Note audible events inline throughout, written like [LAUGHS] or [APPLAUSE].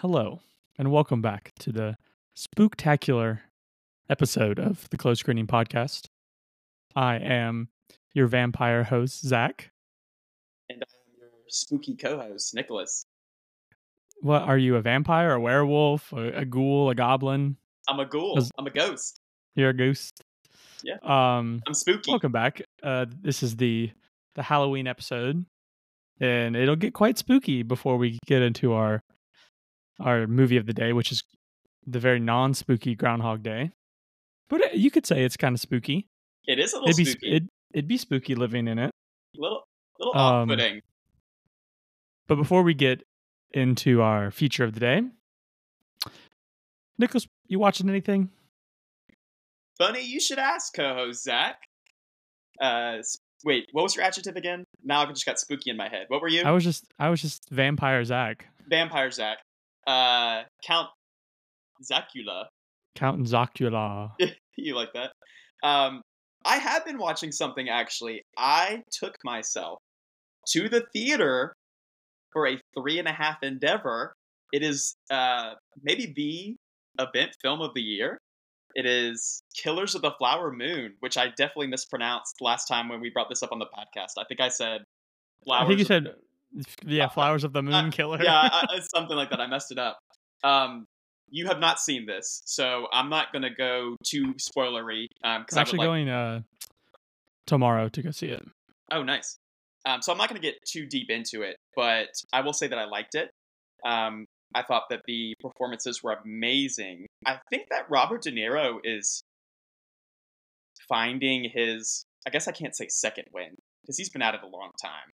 Hello, and welcome back to the spooktacular episode of the Close Screening Podcast. I am your vampire host, Zac. And I'm your spooky co-host, Nicholas. What are you, a vampire, a werewolf, a, a ghoul, a goblin? I'm a ghoul. I'm a ghost. You're a ghost. Yeah. Um. I'm spooky. Welcome back. Uh, this is the the Halloween episode, and it'll get quite spooky before we get into our our movie of the day, which is the very non-spooky Groundhog Day. But it, you could say it's kind of spooky. It is a little It'd be spooky. it'd, it'd be spooky living in it. little little Um, off-putting. But before we get into our feature of the day, Nicholas, you watching anything? Funny you should ask, co-host Zac. Uh, wait, what was your adjective again? Now I've just got spooky in my head. What were you? I was just I was just vampire Zac, Vampire Zac. Uh, Count Zacula. Count Zocula. [LAUGHS] you like that? Um, I have been watching something actually. I took myself to the theater for a three and a half endeavor. It is uh, maybe the event film of the year. It is Killers of the Flower Moon, which I definitely mispronounced last time when we brought this up on the podcast. I think I said flowers. I think you said [LAUGHS] yeah, Flowers of the Moon uh, Killer. yeah, [LAUGHS] I, I- something like that. I messed it up. Um, you have not seen this, so I'm not going to go too spoilery. Um, because I'm actually going uh tomorrow to go see it. Oh, nice. Um, so I'm not going to get too deep into it, but I will say that I liked it. Um, I thought that the performances were amazing. I think that Robert De Niro is finding his, I guess I can't say second wind because he's been at it a long time.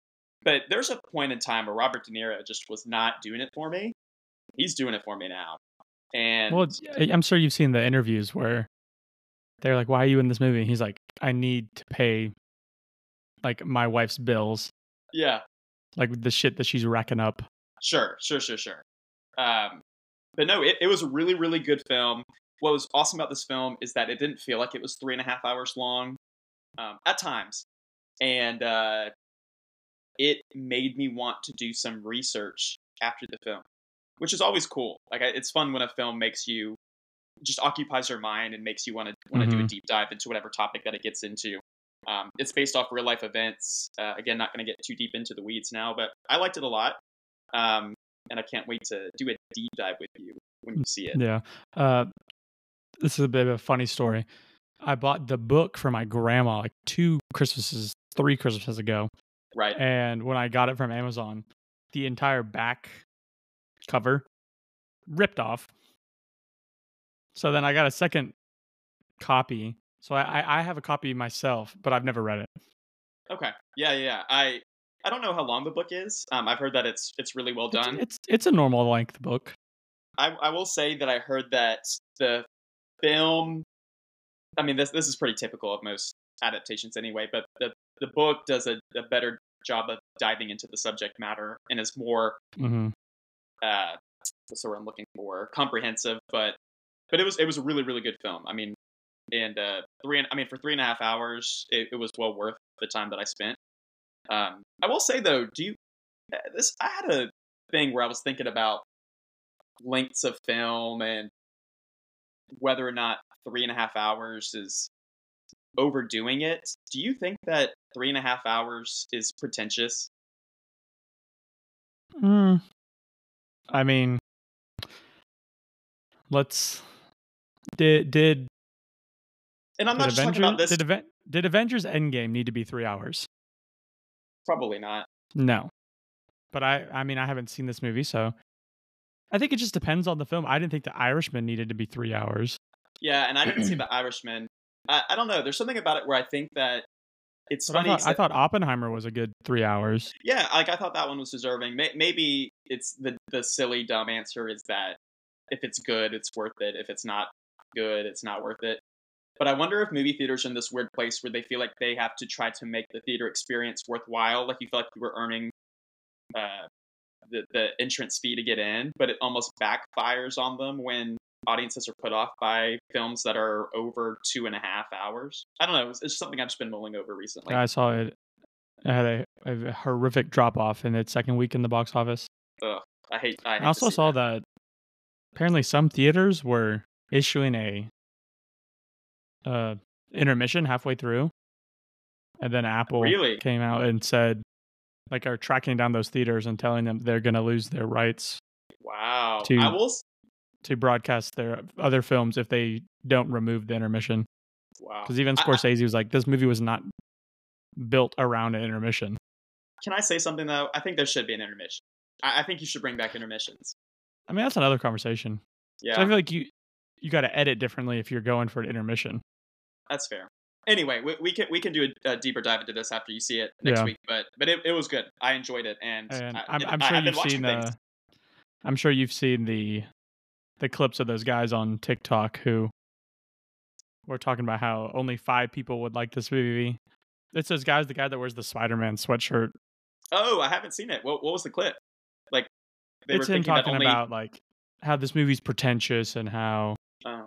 But there's a point in time where Robert De Niro just was not doing it for me. He's doing it for me now. And Well, I'm sure you've seen the interviews where they're like, "Why are you in this movie?" And he's like, "I need to pay like my wife's bills, yeah, like the shit that she's racking up." Sure, sure, sure, sure. Um, but no, it, it was a really, really good film. What was awesome about this film is that it didn't feel like it was three and a half hours long um, at times. And uh, it made me want to do some research after the film, which is always cool. Like, it's fun when a film makes you just occupies your mind and makes you want to want to do a Mhm. deep dive into whatever topic that it gets into. Um, it's based off real life events. Uh, again, not going to get too deep into the weeds now, but I liked it a lot. Um, and I can't wait to do a deep dive with you when you see it. Yeah. Uh, this is a bit of a funny story. I bought the book for my grandma like two Christmases, three Christmases ago, Right. and when I got it from Amazon, the entire back cover ripped off. So then I got a second copy. So I, I have a copy myself, but I've never read it. Okay. Yeah, yeah. yeah. I I don't know how long the book is. Um, I've heard that it's it's really well It's- done. It's it's a normal length book. I I will say that I heard that the film. I mean, this this is pretty typical of most adaptations anyway. But the the book does a, a better job of diving into the subject matter and is more mm-hmm. uh what's the word I'm looking for comprehensive. But but it was it was a really really good film. I mean, and uh three and I mean for three and a half hours, it, it was well worth the time that I spent. Um, I will say though, do you uh, this? I had a thing where I was thinking about lengths of film and whether or not three and a half hours is overdoing it. Do you think that three and a half hours is pretentious? Mm. I mean, let's did did And I'm not just Avengers talking about this. did, Aven- did Avengers Endgame need to be three hours? Probably not. No, but I I mean I haven't seen this movie, so I think it just depends on the film. I didn't think The Irishman needed to be three hours. Yeah, and I didn't see the Irishman. I, I don't know. There's something about it where I think that it's But I funny. thought, I thought Oppenheimer was a good three hours. yeah, like I thought that one was deserving. May, maybe it's the the silly dumb answer is that if it's good, it's worth it. If it's not good, it's not worth it. But I wonder if movie theaters are in this weird place where they feel like they have to try to make the theater experience worthwhile. Like you feel like you were earning uh, the the entrance fee to get in, but it almost backfires on them when audiences are put off by films that are over two and a half hours. I don't know. It's, it's something I've just been mulling over recently. I saw it. It had a, a horrific drop off in its second week in the box office. I hate. I, hate I also saw that. that apparently some theaters were issuing a uh intermission halfway through. And then Apple Really? came out and said like are tracking down those theaters and telling them they're going to lose their rights Wow. To- I will. To broadcast their other films if they don't remove the intermission. Wow. Because even I- I- Scorsese was like, this movie was not built around an intermission. Can I say something though? I think there should be an intermission. I, I think you should bring back intermissions. I mean, that's another conversation. Yeah, So I feel like you you got to edit differently if you're going for an intermission. that's fair. Anyway, we, we can we can do a, a deeper dive into this after you see it next Yeah. week. But but it, it was good. I enjoyed it, and, And I, I'm, I'm sure you've seen things. the. I'm sure you've seen the, the clips of those guys on TikTok who were talking about how only five people would like this movie. It's those guys, the guy that wears the Spider-Man sweatshirt. Oh, I haven't seen it. What what was the clip? Like they it's were him talking only. about like how this movie's pretentious and how Oh.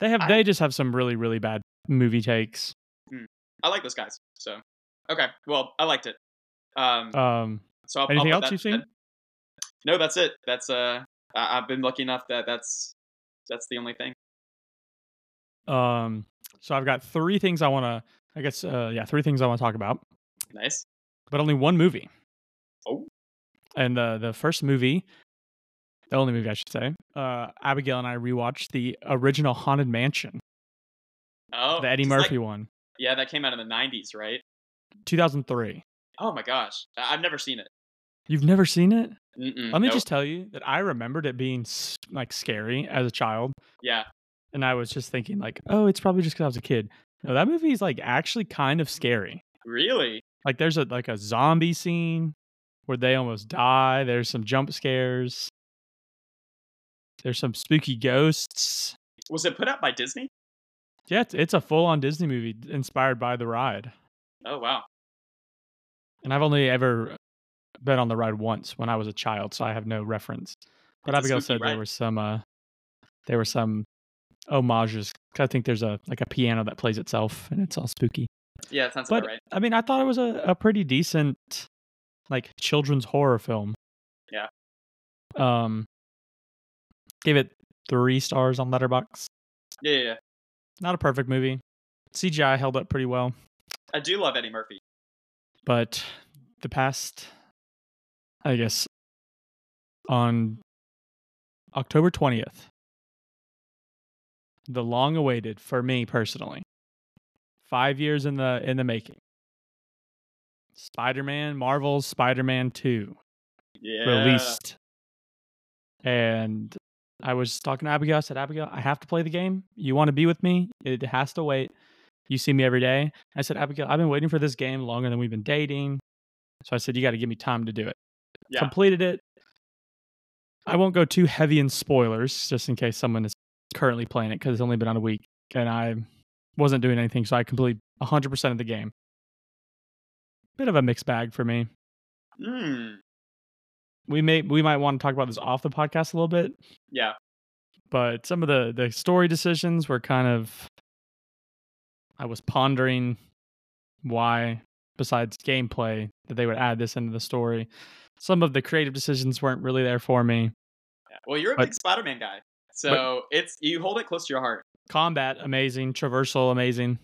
they have I- they just have some really really bad movie takes. I like those guys. So okay, well I liked it. Um, Um, so I'll, anything I'll else that- you've seen? that- no, that's it. That's uh, I've been lucky enough that that's that's the only thing. um, so I've got three things I want to. I guess uh, yeah, three things I want to talk about, Nice. but only one movie. Oh. And the the first movie, the only movie I should say, uh, Abigail and I rewatched the original Haunted Mansion, Oh, the Eddie just like- Murphy one, yeah, that came out in the '90s, right? 2003. Oh my gosh, I've never seen it. You've never seen it? Mm-mm, Let me nope. just tell you that I remembered it being like scary as a child. yeah. and I was just thinking like, oh, it's probably just because I was a kid. No, that movie is like actually kind of scary. Really? Like there's a like a zombie scene where they almost die. There's some jump scares. There's some spooky ghosts. Was it put out by Disney? Yeah, it's, it's a full on Disney movie inspired by the ride. Oh wow. And I've only ever been on the ride once when I was a child, so I have no reference. But a Abigail spooky said there were some uh there were some homages. I think there's a like a piano that plays itself and it's all spooky. Yeah, it sounds but right. I mean, I thought it was a, a pretty decent, like children's horror film. Yeah. Um, gave it three stars on Letterboxd. Yeah, yeah, yeah. Not a perfect movie. CGI held up pretty well, I do love Eddie Murphy. but the past, I guess, on October twentieth, the long-awaited for me personally, five years in the in the making. Spider-Man, Marvel's Spider-Man 2 Yeah. released. And I was talking to Abigail. I said, Abigail, I have to play the game. You want to be with me? It has to wait. You see me every day. I said, Abigail, I've been waiting for this game longer than we've been dating. So I said, you got to give me time to do it. Yeah. Completed it. I won't go too heavy in spoilers just in case someone is currently playing it because it's only been on a week and I wasn't doing anything. So I completed 100% of the game. Bit of a mixed bag for me Mm. we may we might want to talk about this off the podcast a little bit Yeah. but some of the the story decisions were kind of i was pondering why besides gameplay that they would add this into the story some of the creative decisions weren't really there for me yeah. Well, you're a But- big Spider-Man guy, so it's you hold it close to your heart. combat amazing traversal amazing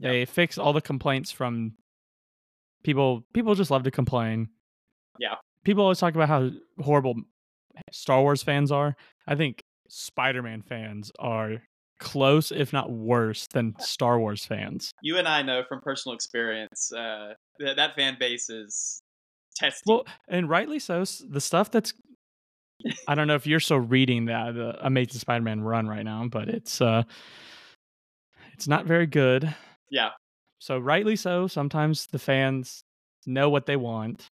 they fixed all the complaints from people people just love to complain Yeah. people always talk about how horrible star wars fans are i think spider-man fans are close if not worse than [LAUGHS] star wars fans You and I know from personal experience uh, that that fan base is testy. well and rightly so the stuff that's i don't know if you're still reading that the amazing spider-man run right now but it's uh it's not very good yeah. So rightly so, sometimes the fans know what they want.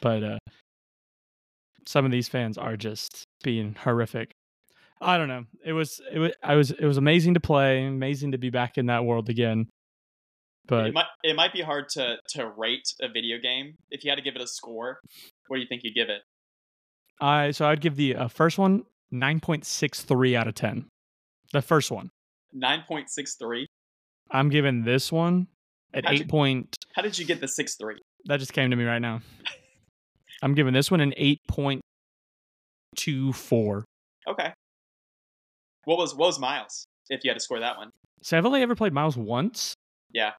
But uh some of these fans are just being horrific. I don't know. It was it was I was it was amazing to play, amazing to be back in that world again. But it might it might be hard to to rate a video game if you had to give it a score. What do you think you'd give it? I so I'd give the uh, first one 9.63 out of 10. The first one. Nine point six three. I'm giving this one at you- 8 point How did you get the six three? that just came to me right now. [LAUGHS] I'm giving this one an 8.24. Okay. What was what was Miles? If you had to score that one. So I've only ever played Miles once. Yeah.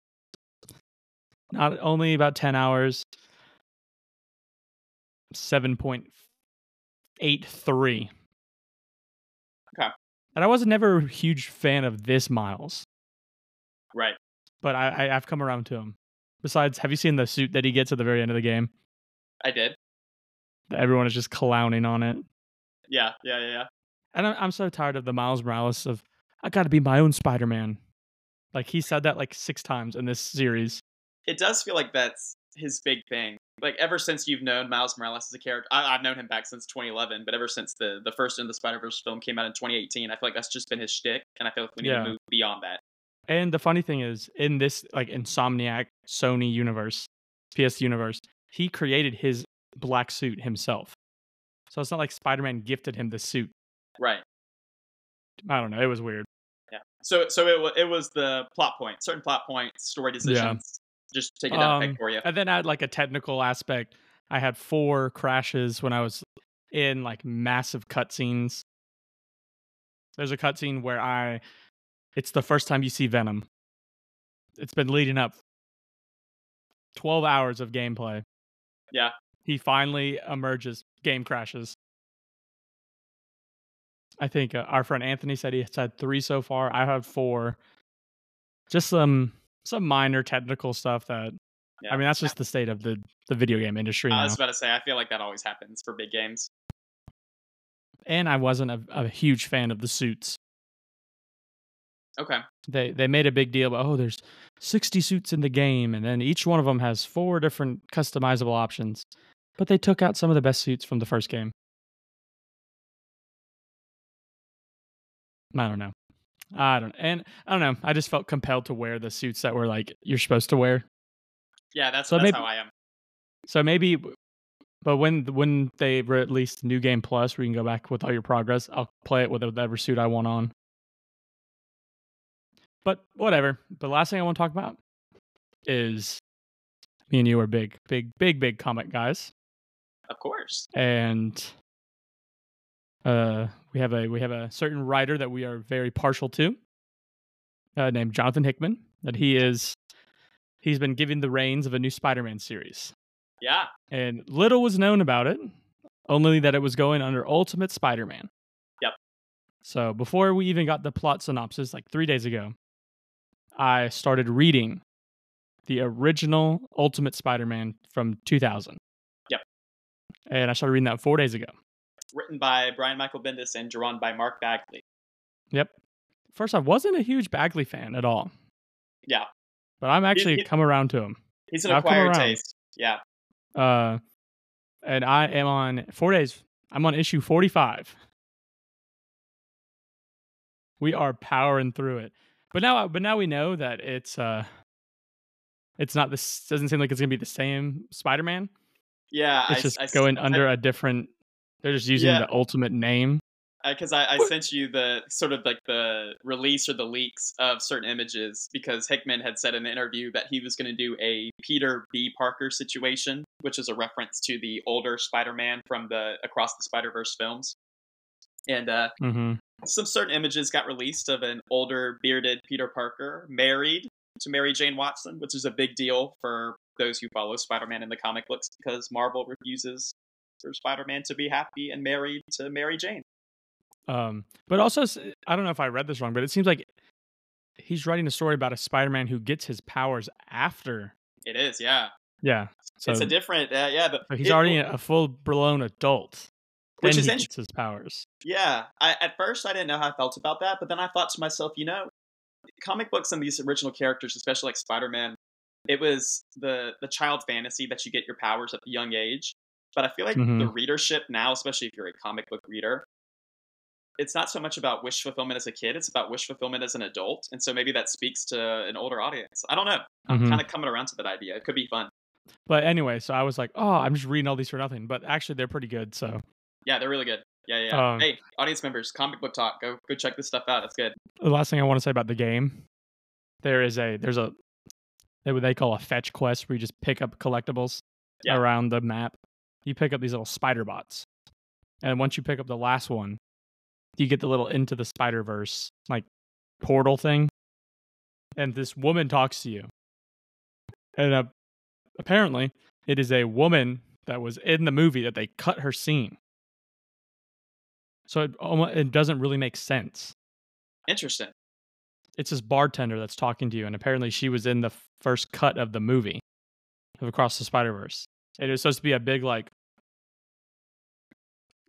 Not only about ten hours. Seven point eight three. Okay. And I was never a huge fan of this Miles, Right. but I, I I've come around to him. Besides, have you seen the suit that he gets at the very end of the game? I did. Everyone is just clowning on it. Yeah. Yeah. Yeah. yeah. And I'm, I'm so tired of the Miles Morales of I got to be my own Spider-Man. Like he said that like six times in this series. It does feel like that's his big thing. Like ever since you've known Miles Morales as a character, I, I've known him back since 2011. But ever since the the first in the Spider Verse film came out in 2018, I feel like that's just been his shtick, and I feel like we need Yeah. to move beyond that. And the funny thing is, in this like Insomniac Sony universe, PS universe, he created his black suit himself. So it's not like Spider-Man gifted him the suit. Right. I don't know. It was weird. Yeah. So so it it was the plot point, certain plot points, story decisions. Just take it Um, peg for you. And then I had like a technical aspect. I had four crashes when I was in like massive cutscenes. There's a cutscene where I, it's the first time you see Venom. It's been leading up 12 hours of gameplay. Yeah. He finally emerges, game crashes. I think uh, our friend Anthony said he's had three so far. I have four. Just some some minor technical stuff that Yeah. I mean, that's just the state of the, the video game industry I was about to say, I feel like that always happens for big games. And I wasn't a, a huge fan of the suits. Okay. They they made a big deal about oh, there's 60 suits in the game, and then each one of them has four different customizable options. But they took out some of the best suits from the first game. I don't know. I don't and I don't know. I just felt compelled to wear the suits that were like you're supposed to wear. Yeah, that's So that's maybe- how I am. So maybe, but when when they release New Game Plus, where you can go back with all your progress, I'll play it with whatever suit I want on. But whatever. The last thing I want to talk about is me and you are big, big, big, big comic guys, Of course. and uh, we have a we have a certain writer that we are very partial to, uh, named Jonathan Hickman. That he is, he's been given the reins of a new Spider-Man series Yeah. and little was known about it, only that it was going under Ultimate Spider-Man. Yep. So before we even got the plot synopsis, like three days ago, I started reading the original Ultimate Spider-Man from 2000. Yep. And I started reading that four days ago. Written by Brian Michael Bendis and drawn by Mark Bagley. Yep. First, I wasn't a huge Bagley fan at all, Yeah. but I'm actually he- come around to him. He's an I've acquired taste. Yeah. Uh, and I am on four days. I'm on issue 45. We are powering through it, but now, but now we know that it's uh, it's not this. Doesn't seem like it's gonna be the same Spider-Man. Yeah. It's I, just I, going under a different. They're just using Yeah. the ultimate name. because I, I sent you the sort of like the release or the leaks of certain images because Hickman had said in an interview that he was going to do a Peter B. Parker situation, which is a reference to the older Spider-Man from the Across the Spider-Verse films. And uh, hmm some certain images got released of an older bearded Peter Parker married to Mary Jane Watson, which is a big deal for those who follow Spider-Man in the comic books because Marvel refuses for Spider-Man to be happy and married to Mary Jane. Um, but also, I don't know if I read this wrong, but it seems like he's writing a story about a Spider-Man who gets his powers after. It is, yeah. Yeah. So, it's a different, uh, yeah. But he's it- already a full-blown adult. Which then is he int- gets his powers. Yeah, I, at first I didn't know how I felt about that, but then I thought to myself, you know, comic books and these original characters, especially like Spider-Man, it was the the child fantasy that you get your powers at a young age. But I feel like Mhm. the readership now, especially if you're a comic book reader, it's not so much about wish fulfillment as a kid; it's about wish fulfillment as an adult. And so maybe that speaks to an older audience. I don't know. I'm Mhm. kind of coming around to that idea. It could be fun. But anyway, so I was like, oh, I'm just reading all these for nothing. But actually, they're pretty good. So Yeah, they're really good. Yeah, yeah. Um, hey, audience members, comic book talk. Go go check this stuff out. It's good. the last thing I want to say about the game, there is a there's a they what they call a fetch quest where you just pick up collectibles Yeah. around the map. You pick up these little spider bots, and once you pick up the last one, you get the little into the Spider Verse like portal thing, and this woman talks to you, and uh, apparently it is a woman that was in the movie that they cut her scene, so it it doesn't really make sense. Interesting. It's this bartender that's talking to you, and apparently she was in the first cut of the movie of Across the Spider Verse. It was supposed to be a big like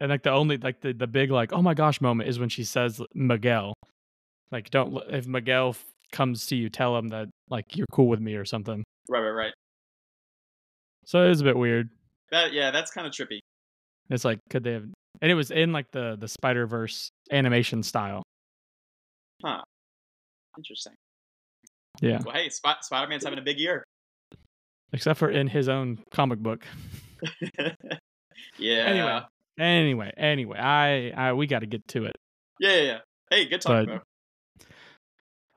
and like the only like the, the big like oh my gosh moment is when she says Miguel. Like don't if Miguel f- comes to you, tell him that like you're cool with me or something. Right, right, right. So it is a bit weird. That yeah, that's kind of trippy. It's like could they have and it was in like the the Spider Verse animation style. Huh. Interesting. Yeah, Well, hey, Sp- Spider Man's having a big year. except for in his own comic book. [LAUGHS] yeah. Anyway, anyway, anyway, I I we got to get to it. Yeah, yeah, yeah. Hey, good talk, But- bro.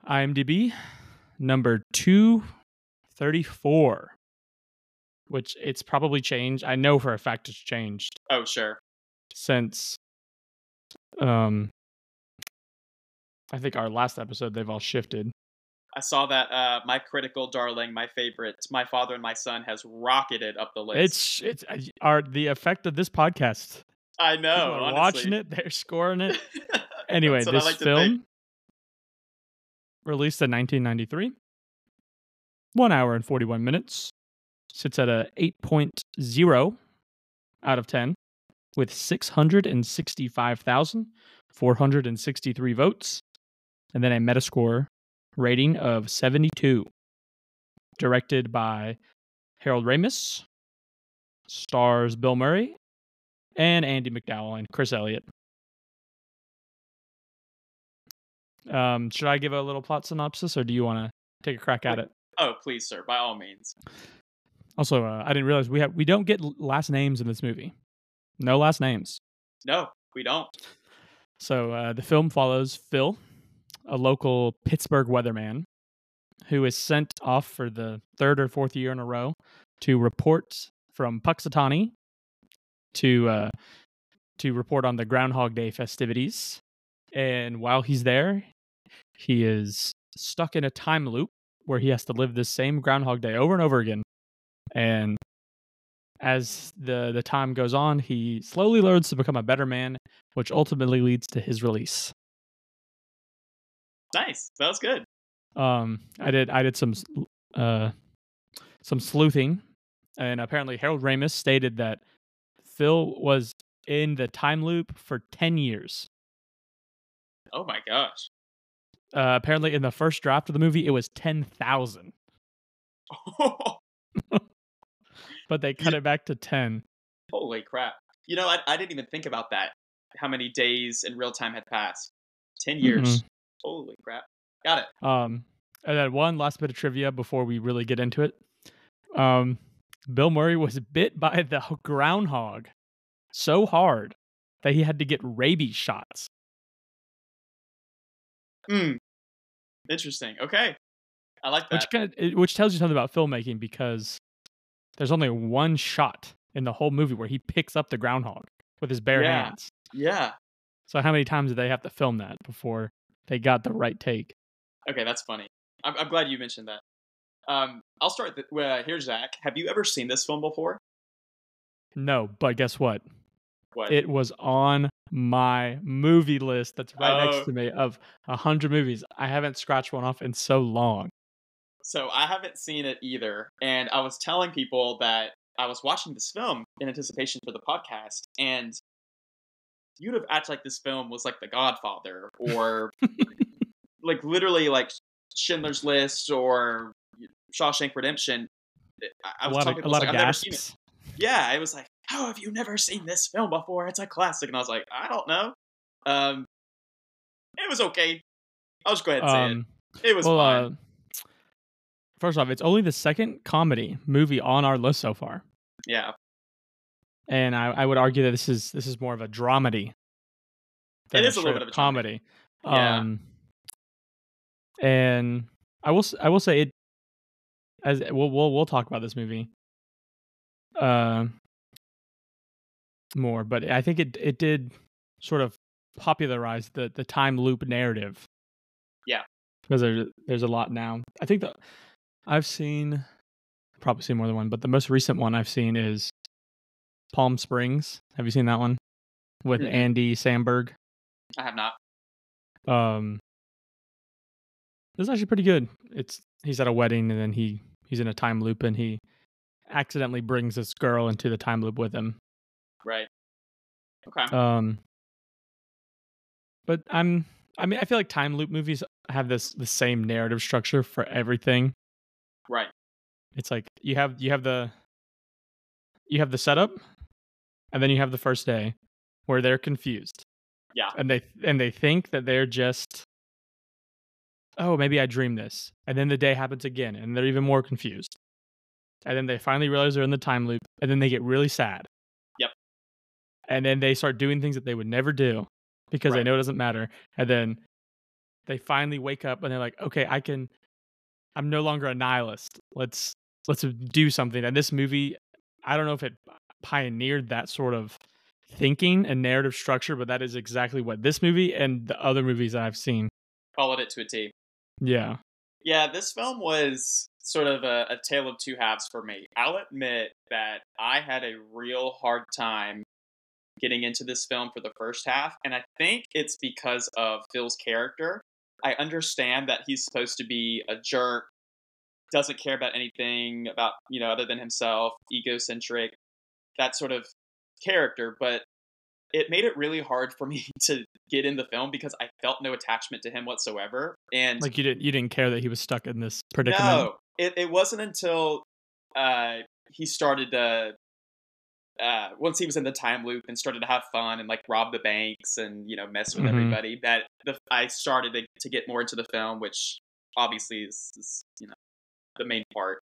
IMDb number 234 which it's probably changed. I know for a fact it's changed Oh, sure. since um I think our last episode they've all shifted. I saw that uh, my critical darling, my favorite, my father and my son has rocketed up the list. It's it's uh, our the effect of this podcast. I know. People are honestly. watching it, they're scoring it. [LAUGHS] Anyway, That's what I this like film released in 1993, one hour and 41 minutes, sits at a 8.0 out of 10 with 665,463 votes, and then a Metascore rating of 72. Directed by Harold Ramis, stars Bill Murray and Andie MacDowell and Chris Elliott. Um, should I give a little plot synopsis, or do you want to take a crack at it? Oh, please, sir, by all means. Also, uh, I didn't realize we have we don't get last names in this movie. No last names. No, we don't. So uh, the film follows Phil, a local Pittsburgh weatherman, who is sent off for the third or fourth year in a row to report from Punxsutawney to uh, to report on the Groundhog Day festivities. And while he's there, he is stuck in a time loop where he has to live this same Groundhog Day over and over again. And as the the time goes on, he slowly learns to become a better man, which ultimately leads to his release. Nice. That was good. Um, I did I did some uh some sleuthing, and apparently Harold Ramis stated that Phil was in the time loop for ten years. Oh my gosh. Uh, apparently, in the first draft of the movie, it was ten thousand, [LAUGHS] but they cut it back to ten. Holy crap. You know, I, I didn't even think about that. How many days in real time had passed? 10 years. Holy crap. Got it. Um, and then one last bit of trivia before we really get into it. Um, Bill Murray was bit by the groundhog so hard that he had to get rabies shots. Hmm. Interesting. Okay. I like that. which kind of, which tells you something about filmmaking because there's only one shot in the whole movie where he picks up the groundhog with his bare Yeah. hands. Yeah. So how many times did they have to film that before they got the right take? Okay, that's funny. I'm, I'm glad you mentioned that. Um, I'll start th- uh, here, Zac. Have you ever seen this film before? No, but guess what? What? It was on my movie list that's right Oh. next to me of a hundred movies. I haven't scratched one off in so long. So I haven't seen it either, and I was telling people that I was watching this film in anticipation for the podcast, and you'd have acted like this film was like The Godfather or [LAUGHS] like literally like Schindler's List or Shawshank Redemption. I, I a was lot telling of, a lot like, of I've never seen it. gasps. Yeah, it was like, how have you never seen this film before? It's a classic, and I was like, I don't know. Um, it was okay. I'll just go ahead and say Um, it. It was well, fine. uh, first off, it's only the second comedy movie on our list so far. yeah, and I, I would argue that this is this is more of a dramedy. than is a little bit of a comedy. Yeah. Um, and I will I will say it as we'll we'll we'll talk about this movie. Uh, more, but I think it it did sort of popularize the the time loop narrative. Yeah. because there's there's a lot now. I think that I've seen probably seen more than one, but the most recent one I've seen is Palm Springs. Have you seen that one with Mm-mm. Andy Samberg? I have not. Um, it's actually pretty good. It's he's at a wedding and then he he's in a time loop and he accidentally brings this girl into the time loop with him. Right. Okay. Um, but I'm I mean I feel like time loop movies have this the same narrative structure for everything. right. It's like you have you have the you have the setup and then you have the first day where they're confused. Yeah. And they and they think that they're just oh, maybe I dreamed this. And then the day happens again and they're even more confused. And then they finally realize they're in the time loop and then they get really sad. Yep. And then they start doing things that they would never do because they know it doesn't matter. And then they finally wake up and they're like, "Okay, I can I'm no longer a nihilist. Let's let's do something." And this movie, I don't know if it pioneered that sort of thinking and narrative structure, but that is exactly what this movie and the other movies that I've seen. Followed it to a T. Yeah. Yeah, this film was sort of a, a tale of two halves for me. I'll admit that I had a real hard time getting into this film for the first half, and I think it's because of Phil's character. I understand that he's supposed to be a jerk, doesn't care about anything about, you know, other than himself, egocentric, that sort of character, but it made it really hard for me [LAUGHS] to get in the film because I felt no attachment to him whatsoever. And Like you didn't you didn't care that he was stuck in this predicament. no, it, it wasn't until uh, he started to. Uh, once he was in the time loop and started to have fun and like rob the banks and you know mess with Mhm. everybody, that the I started to, to get more into the film, which obviously is, is you know the main part.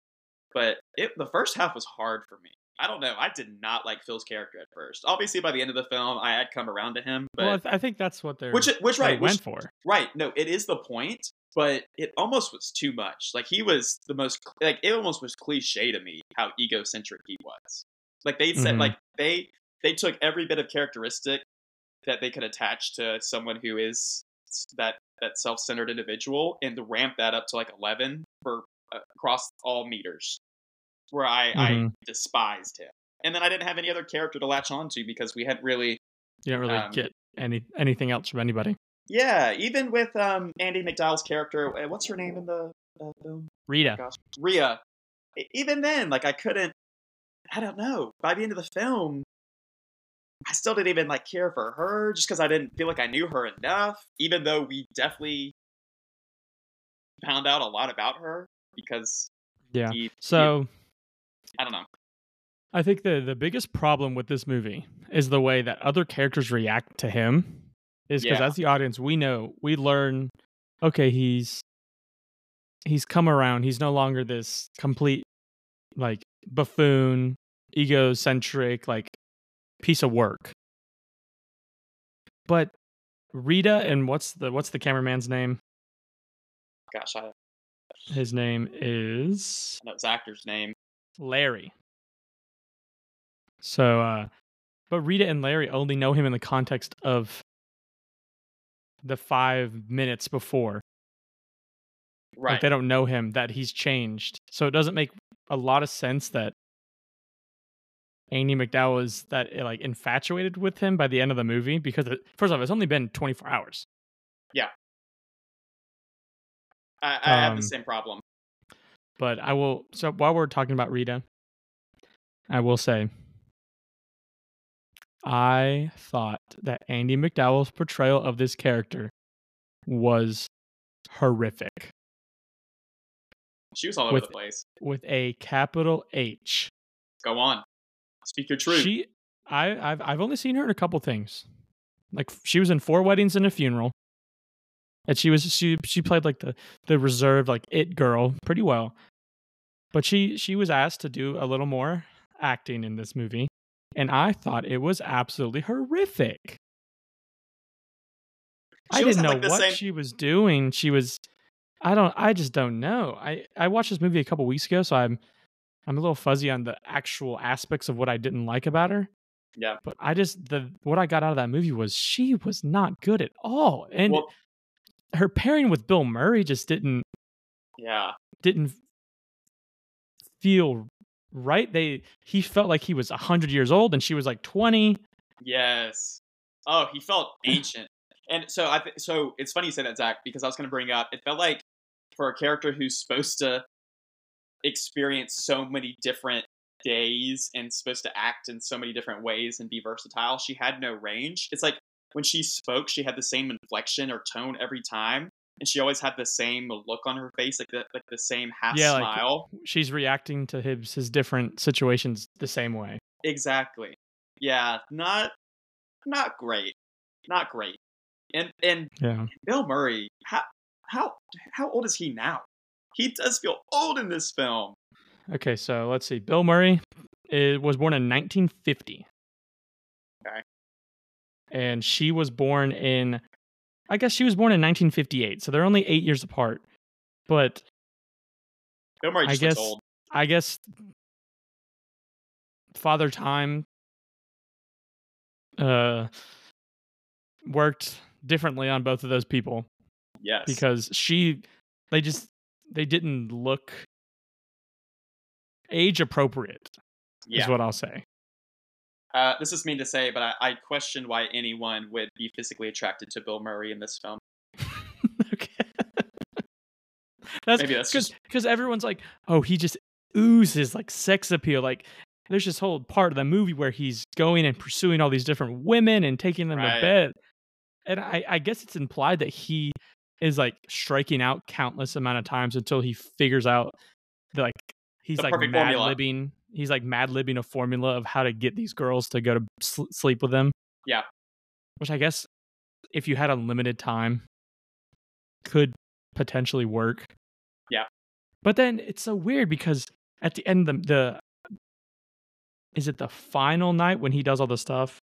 But it the first half was hard for me. I don't know. I did not like Phil's character at first. Obviously, by the end of the film, I had come around to him. But well, I, th- I think that's what they're which which they right which, went for. Right. No, it is the point, but it almost was too much. Like he was the most like it almost was cliche to me how egocentric he was. Like they said Mhm. like they they took every bit of characteristic that they could attach to someone who is that that self-centered individual and to ramp that up to like 11 for uh, across all meters where I I Mhm. despised him. And then I didn't have any other character to latch onto because we hadn't really You don't really um, get any anything else from anybody. Yeah, even with um Andie MacDowell's character, uh, what's her name in the uh, film? Rita. Rhea. E- Even then, like I couldn't. I don't know. By the end of the film, I still didn't even like care for her, just because I didn't feel like I knew her enough. Even though we definitely found out a lot about her because Yeah. he. So I don't know. I think the the biggest problem with this movie is the way that other characters react to him. Is because Yeah. as the audience, we know we learn. Okay, he's he's come around. He's no longer this complete like buffoon, egocentric, like piece of work. But Rita and what's the what's the cameraman's name? Gosh, I, I His name is know his actor's name. Larry. So, uh, but Rita and Larry only know him in the context of the five minutes before. Right. Like they don't know him that he's changed. So it doesn't make a lot of sense that Andie MacDowell is that eh, like infatuated with him by the end of the movie because it, first off, it's only been 24 hours. I, I have um, the same problem. But I will. So while we're talking about Rita, I will say, I thought that Andie MacDowell's portrayal of this character was horrific She was all over with- the place. with a capital H. Go on. Speak your truth. She, I, I've, I've only seen her in a couple things. Like she was in Four Weddings and a Funeral, and she was she she played like the the reserved like it girl pretty well, but she she was asked to do a little more acting in this movie, and I thought it was absolutely horrific. I She was didn't know like, what same- she was doing. She was, I don't, I just don't know. I I watched this movie a couple weeks ago, so I'm I'm a little fuzzy on the actual aspects of what I didn't like about her. Yeah. But I just the what I got out of that movie was she was not good at all, and Well, her pairing with Bill Murray just didn't yeah. didn't feel right. They he felt like he was hundred years old, and she was like twenty. Yes. Oh, he felt ancient. And so I th- so it's funny you say that, Zac, because I was going to bring up. It felt like for a character who's supposed to experience so many different days and supposed to act in so many different ways and be versatile, she had no range. It's like when she spoke, she had the same inflection or tone every time, and she always had the same look on her face, like the like the same half Yeah, like- smile. She's reacting to his his different situations the same way. Exactly. Yeah, not not great. Not great. And and Yeah. Bill Murray, how how how old is he now? He does feel old in this film. Okay, so let's see. Bill Murray was born in 1950. And she was born in, I guess she was born in 1958. So they're only eight years apart. But I guess old. I guess Father Time uh worked differently on both of those people Yes. because she they just they didn't look age appropriate yeah. is what I'll say. Uh, this is mean to say, but I, I question why anyone would be physically attracted to Bill Murray in this film. [LAUGHS] okay. that's Maybe that's because just because everyone's like, oh, he just oozes like sex appeal. Like there's this whole part of the movie where he's going and pursuing all these different women and taking them Right. to bed. And I, I guess it's implied that he is like striking out countless amount of times until he figures out that like he's The like mad formula. libbing. He's like mad libbing a formula of how to get these girls to go to sl- sleep with him. Yeah. Which I guess if you had unlimited time could potentially work. Yeah. But then it's so weird because at the end of the, the is it the final night when he does all the stuff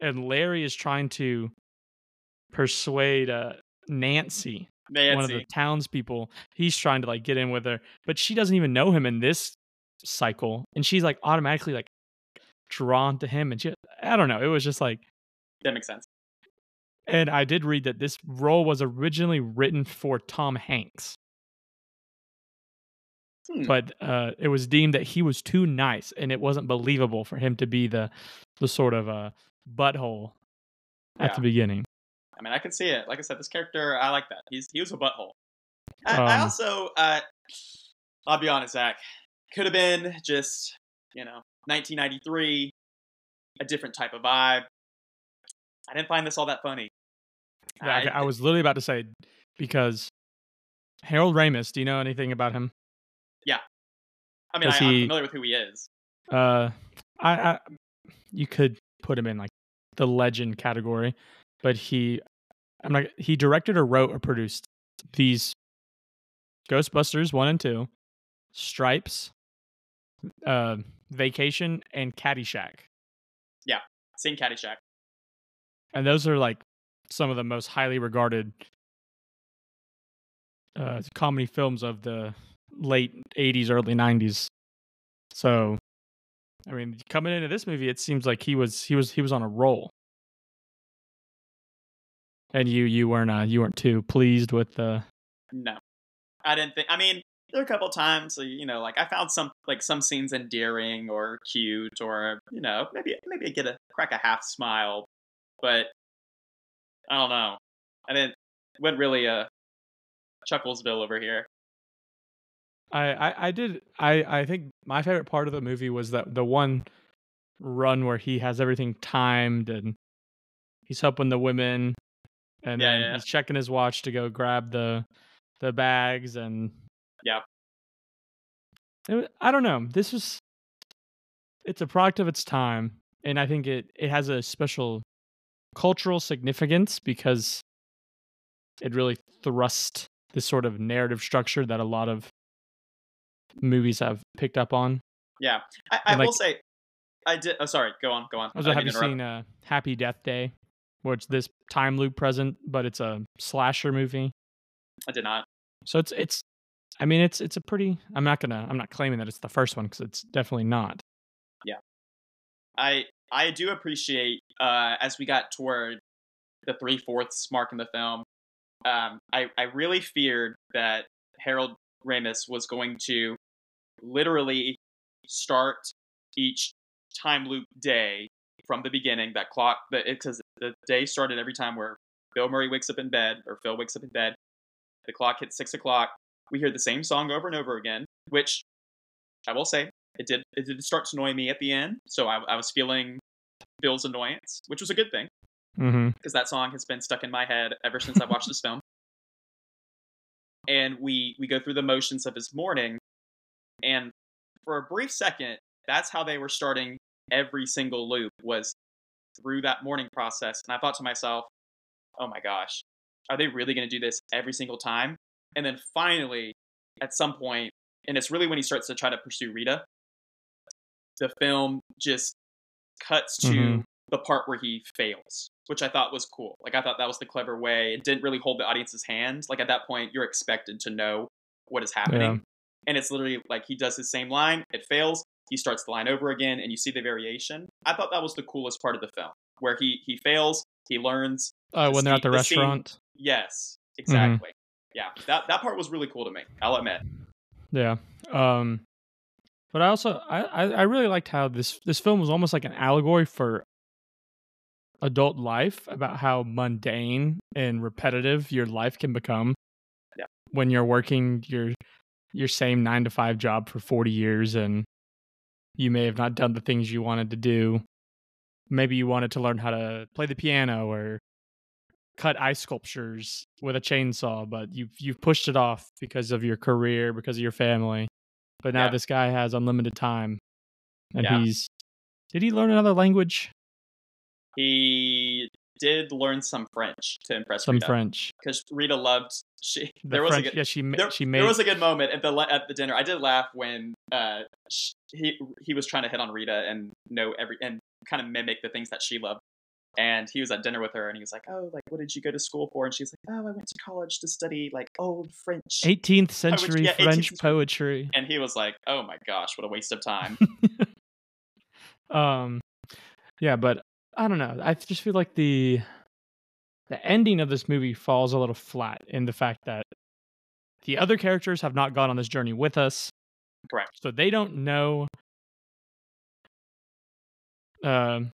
and Larry is trying to persuade uh, Nancy, one of the townspeople. He's trying to like get in with her, but she doesn't even know him in this cycle, and she's like automatically like drawn to him, and she I don't know. It was just like, That makes sense. and I did read that this role was originally written for Tom Hanks, Hmm. but uh, it was deemed that he was too nice, and it wasn't believable for him to be the the sort of uh, butthole at Yeah. the beginning. I mean, I can see it. Like I said, this character, I like that. He's he was a butthole. I, I Um, also, uh, I'll be honest, Zac, could have been just you know 1993, a different type of vibe. I didn't find this all that funny. Yeah, okay, I was literally about to say because Harold Ramis. Do you know anything about him? Yeah, I mean, I, I'm familiar with who he is. Uh, I, I you could put him in like the legend category, but he, I'm not. He directed or wrote or produced these Ghostbusters one and two, Stripes, uh, Vacation, and Caddyshack, Sing Caddyshack. and those are like some of the most highly regarded uh, comedy films of the late 80s early 90s so i mean coming into this movie it seems like he was he was he was on a roll and you you weren't uh, you weren't too pleased with the No, I didn't think. I mean, there a couple times, uh, you know, like I found some like some scenes endearing or cute, or you know, maybe maybe I get a crack a half smile, but I don't know. I didn't. Went really uh Chucklesville over here. I, I I did I I think my favorite part of the movie was that the one run where he has everything timed and he's helping the women and Yeah, then yeah. he's checking his watch to go grab the the bags and Yeah. It, I don't know. This is it's a product of its time and I think it it has a special cultural significance because it really thrust this sort of narrative structure that a lot of movies have picked up on. Yeah, I, I And, will say, I did. Oh, sorry. Go on. Go on. Also, I have you interrupt. seen uh, Happy Death Day, where it's this time loop present, but it's a slasher movie? I did not. So it's it's, I mean, it's it's a pretty. I'm not gonna. I'm not claiming that it's the first one because it's definitely not. Yeah. I I do appreciate uh, as we got toward the three fourths mark in the film. Um, I I really feared that Harold Ramis was going to literally start each time loop day from the beginning. That clock, because the day started every time where Bill Murray wakes up in bed or Phil wakes up in bed. The clock hits six o'clock. We hear the same song over and over again, which I will say it did it did start to annoy me at the end. So I, I was feeling Bill's annoyance, which was a good thing because Mm-hmm. that song has been stuck in my head ever since I watched this film. [LAUGHS] And we we go through the motions of his morning, and for a brief second, that's how they were starting every single loop was through that morning process. And I thought to myself, oh my gosh, are they really going to do this every single time? And then finally, at some point, and it's really when he starts to try to pursue Rita, the film just cuts to Mhm. the part where he fails, which I thought was cool. Like I thought that was the clever way. It didn't really hold the audience's hand. Like at that point, you're expected to know what is happening. Yeah. And it's literally like he does his same line, it fails, he starts the line over again, and you see the variation. I thought that was the coolest part of the film, where he he fails, he learns. Oh, when they're at the the scene- restaurant. Yes, Mm-hmm. Yeah, that that part was really cool to me. I'll admit. Yeah. Um but I also I, I really liked how this this film was almost like an allegory for adult life about how mundane and repetitive your life can become. Yeah. When you're working your your same 9 to 5 job for 40 years and you may have not done the things you wanted to do. Maybe you wanted to learn how to play the piano or cut ice sculptures with a chainsaw, but you've you've pushed it off because of your career, because of your family. But now Yeah. this guy has unlimited time, and Yeah. he's did he learn another language? He did learn some French to impress Some Rita French. because Rita loved she. The there was French, a good, yeah, she there, she there was a good moment at the at the dinner. I did laugh when uh sh- he he was trying to hit on Rita and know every and kind of mimic the things that she loved. And he was at dinner with her, and he was like, "Oh, like what did you go to school for?" And she's like, "Oh, I went to college to study like old French." 18th [LAUGHS] century yeah, 18th French poetry. And he was like, "Oh my gosh, what a waste of time." [LAUGHS] Um, yeah, but I don't know. I just feel like the the ending of this movie falls a little flat in the fact that the other characters have not gone on this journey with us. Correct. So they don't know um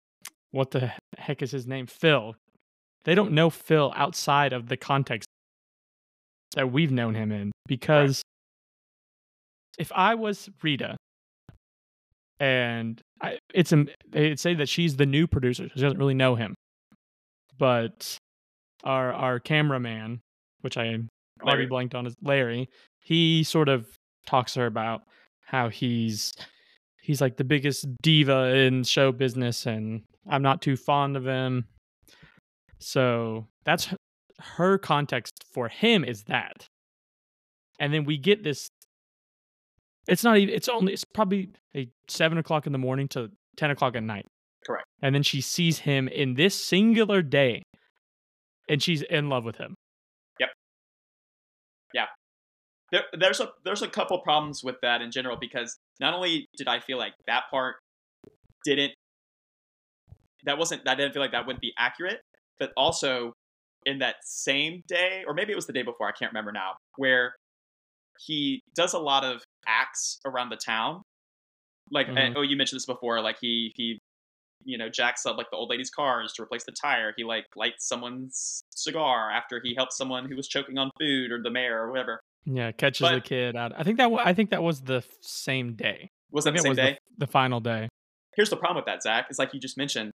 what the heck is his name? Phil. They don't know Phil outside of the context that we've known him in because if I was Rita and I, it's a, they'd say that she's the new producer. She doesn't really know him, but our our cameraman, which I already Larry. blanked on, is Larry. He sort of talks to her about how he's he's like the biggest diva in show business, and I'm not too fond of him. So that's her context for him is that, and then we get this. It's not even. It's only. It's probably a seven o'clock in the morning to ten o'clock at night. Correct. And then she sees him in this singular day, and she's in love with him. Yep. Yeah. There, there's a there's a couple problems with that in general because not only did I feel like that part didn't that wasn't I didn't feel like that wouldn't be accurate, but also in that same day or maybe it was the day before I can't remember now where he does a lot of acts around the town like and, mm-hmm. oh you mentioned this before like he he you know jacks up like the old lady's cars to replace the tire he like lights someone's cigar after he helps someone who was choking on food or the mayor or whatever Yeah, catches the kid out. I think that I think that was the same day. was that the same day The, the final day. here's the problem with that, Zac. it's like you just mentioned.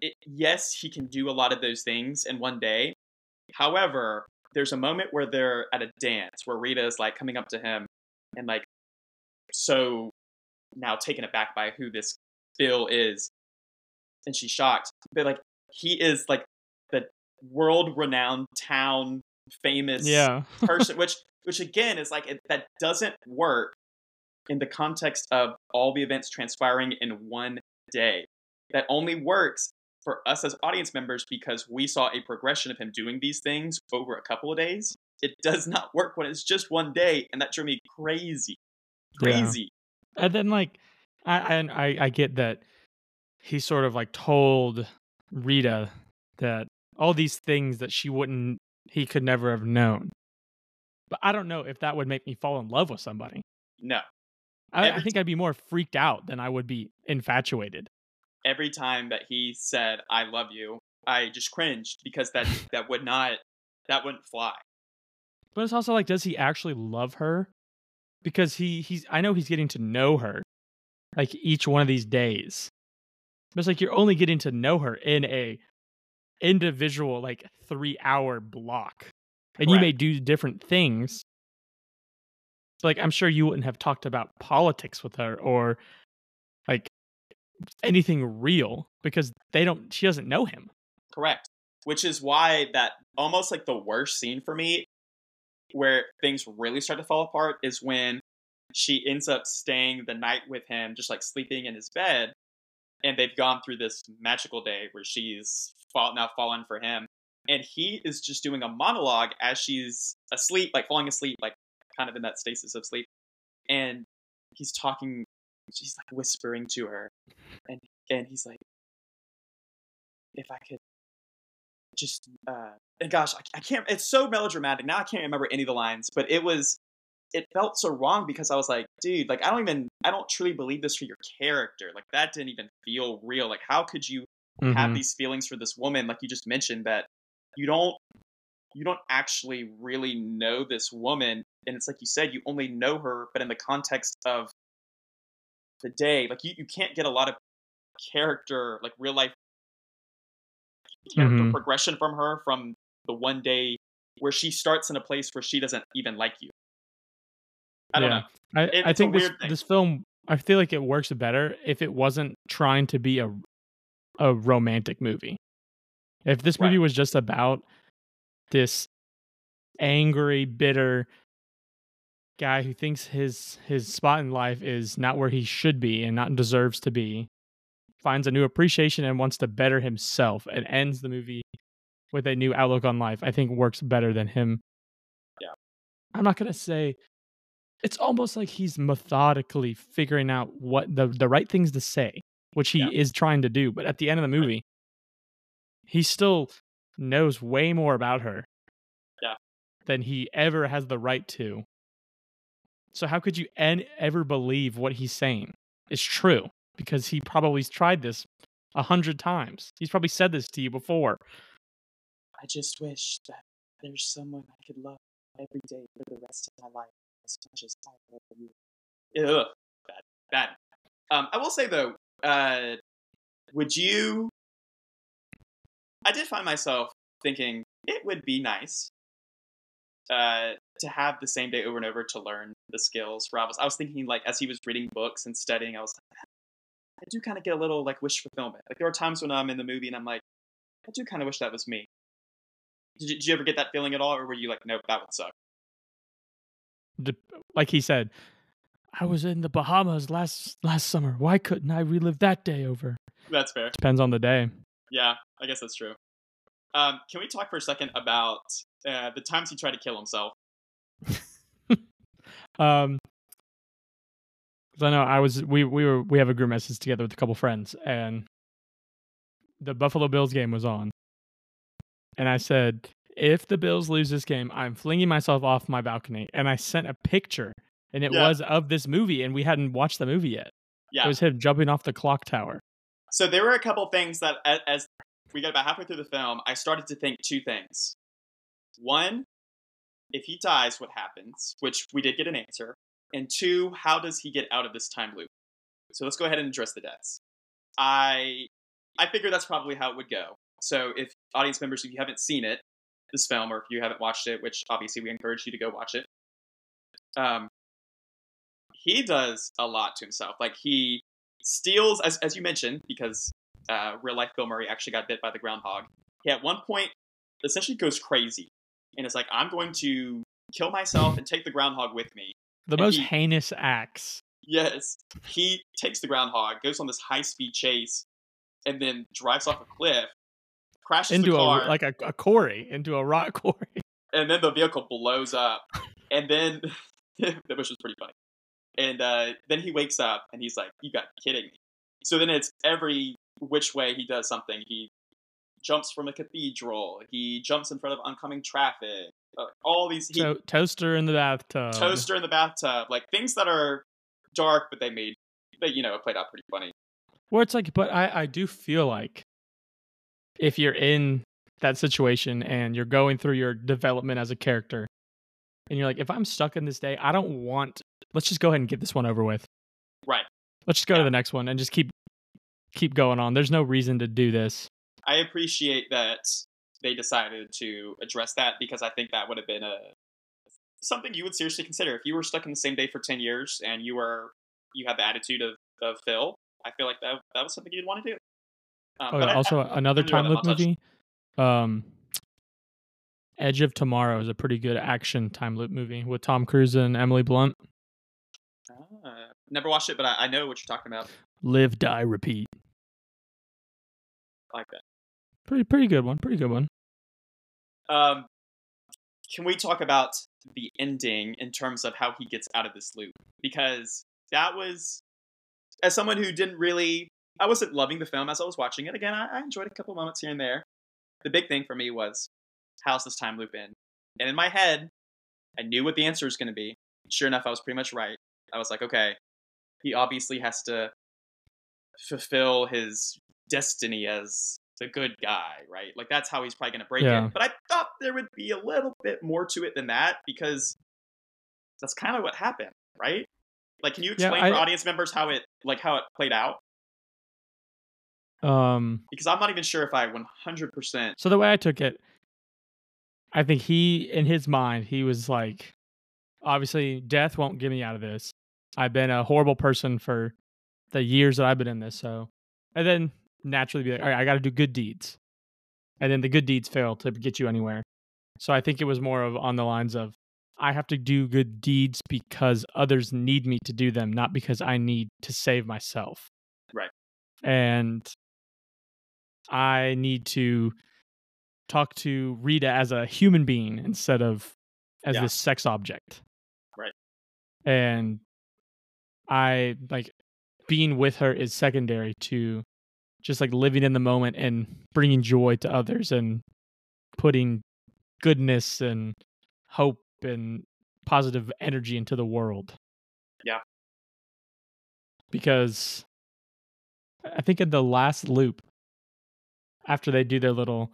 It, yes, he can do a lot of those things in one day. However, there's a moment where they're at a dance where Rita is like coming up to him and like so now taken aback by who this Bill is, and she's shocked. But like he is like the world-renowned town famous Yeah. [LAUGHS] person, which which again is like it, that doesn't work in the context of all the events transpiring in one day. That only works for us as audience members because we saw a progression of him doing these things over a couple of days. It does [LAUGHS] not work when it's just one day, and that drove me crazy, Yeah. crazy. And then like I and I, I get that he sort of like told Rita that all these things that she wouldn't he could never have known. But I don't know if that would make me fall in love with somebody. No. I, I think I'd be more freaked out than I would be infatuated. Every time that he said "I love you," I just cringed because that [LAUGHS] that would not that wouldn't fly. But it's also like, does he actually love her? Because he he's I know he's getting to know her, like each one of these days. But it's like you're only getting to know her in a individual like three hour block, and you may do different things. Like I'm sure you wouldn't have talked about politics with her or anything real because they don't. She doesn't know him. Correct. Which is why that almost like the worst scene for me, where things really start to fall apart, is when she ends up staying the night with him, just like sleeping in his bed, and they've gone through this magical day where she's fall- now fallen for him, and he is just doing a monologue as she's asleep, like falling asleep, like kind of in that stasis of sleep, and he's talking, she's like whispering to her, and and he's like, if I could just uh and gosh I, I can't it's so melodramatic now i can't remember any of the lines but it was it felt so wrong because i was like dude like i don't even i don't truly believe this for your character like that didn't even feel real like how could you have Mhm. these feelings for this woman like you just mentioned that you don't you don't actually really know this woman and it's like you said you only know her but in the context of the day like you, you can't get a lot of character like real life character Mhm. progression from her from the one day where she starts in a place where she doesn't even like you i don't Yeah. know I, It- I think this this film I feel like it works better if it wasn't trying to be a a romantic movie. If this movie Right. was just about this angry, bitter guy who thinks his his spot in life is not where he should be and not deserves to be, finds a new appreciation and wants to better himself and ends the movie with a new outlook on life, I think works better than him. Yeah. I'm not gonna say it's almost like he's methodically figuring out what the the right things to say, which he Yeah. is trying to do. But at the end of the movie, he still knows way more about her Yeah. than he ever has the right to. So how could you en- ever believe what he's saying is true? Because he probably's tried this a hundred times. He's probably said this to you before. i just wish that there's someone i could love every day for the rest of my life as much as i love you Ugh, bad bad um i will say though uh would you i did find myself thinking it would be nice uh, to have the same day over and over to learn the skills. Rob was, I was thinking like as he was reading books and studying, I was like, I do kind of get a little like wish fulfillment. Like there are times when I'm in the movie and I'm like, I do kind of wish that was me. Did you, did you ever get that feeling at all, or were you like, nope, that would suck? Like he said, I was in the Bahamas last last summer. Why couldn't I relive that day over? That's fair. Depends on the day. Yeah, I guess that's true. Um, can we talk for a second about uh, the times he tried to kill himself? [LAUGHS] Um, 'cause I know I was we we were we have a group message together with a couple friends, and the Buffalo Bills game was on, and I said, if the Bills lose this game, I'm flinging myself off my balcony, and I sent a picture, and it Yeah. was of this movie, and we hadn't watched the movie yet. Yeah. It was him jumping off the clock tower. So there were a couple things that, as we got about halfway through the film, I started to think two things. One, if he dies, what happens? Which we did get an answer. And two, how does he get out of this time loop? So let's go ahead and address the deaths. I I figure that's probably how it would go. So if audience members, if you haven't seen it, this film, or if you haven't watched it, which obviously we encourage you to go watch it, um, he does a lot to himself. Like he steals, as as you mentioned, because uh, real life Bill Murray actually got bit by the groundhog. He at one point essentially goes crazy, and it's like I'm going to kill myself and take the groundhog with me. The And most he- heinous acts. Yes, he takes the groundhog, goes on this high speed chase, and then drives off a cliff, crashes into the car, a like a, a quarry, into a rock [LAUGHS] quarry. and then the vehicle blows up, and then [LAUGHS] that which was pretty funny. And uh, then he wakes up and he's like, "You got to be kidding me!" So then it's every which way he does something. He jumps from a cathedral. He jumps in front of oncoming traffic. Uh, all these he, To- toaster in the bathtub. toaster in the bathtub, like things that are dark, but they made they you know it played out pretty funny. Where it's like, but I, I do feel like if you're in that situation and you're going through your development as a character, and you're like, if I'm stuck in this day, I don't want. Let's just go ahead and get this one over with. Right. Let's just go Yeah. to the next one and just keep keep going on. There's no reason to do this. I appreciate that they decided to address that because I think that would have been a something you would seriously consider if you were stuck in the same day for ten years and you were you had the attitude of, of Phil. I feel like that that was something you'd want to do. Um, Oh, yeah, I- also another time loop movie. Um, Edge of Tomorrow is a pretty good action time loop movie with Tom Cruise and Emily Blunt. Ah, never watched it, but I, I know what you're talking about. Live, die, repeat. I like that. Pretty pretty good one. Pretty good one. Um, can we talk about the ending in terms of how he gets out of this loop? Because that was, as someone who didn't really, I wasn't loving the film as I was watching it. Again, I, I enjoyed a couple moments here and there. The big thing for me was, how's this time loop end? And in my head, I knew what the answer was going to be. Sure enough, I was pretty much right. I was like, okay, he obviously has to fulfill his destiny as the good guy, right? Like that's how he's probably going to break Yeah. it. But I thought there would be a little bit more to it than that because that's kind of what happened, right? Like, can you Yeah, explain for audience members how it like how it played out? Um, Because I'm not even sure if I 100%. so the way I took it, I think he in his mind he was like, obviously death won't get me out of this. I've been a horrible person for the years that I've been in this. So, and then naturally be like, all right, I got to do good deeds, and then the good deeds fail to get you anywhere. So I think it was more of on the lines of I have to do good deeds because others need me to do them, not because I need to save myself. Right. And I need to talk to Rita as a human being instead of as Yeah. this sex object. Right. And I like being with her is secondary to just like living in the moment and bringing joy to others and putting goodness and hope and positive energy into the world. Yeah. Because I think in the last loop, after they do their little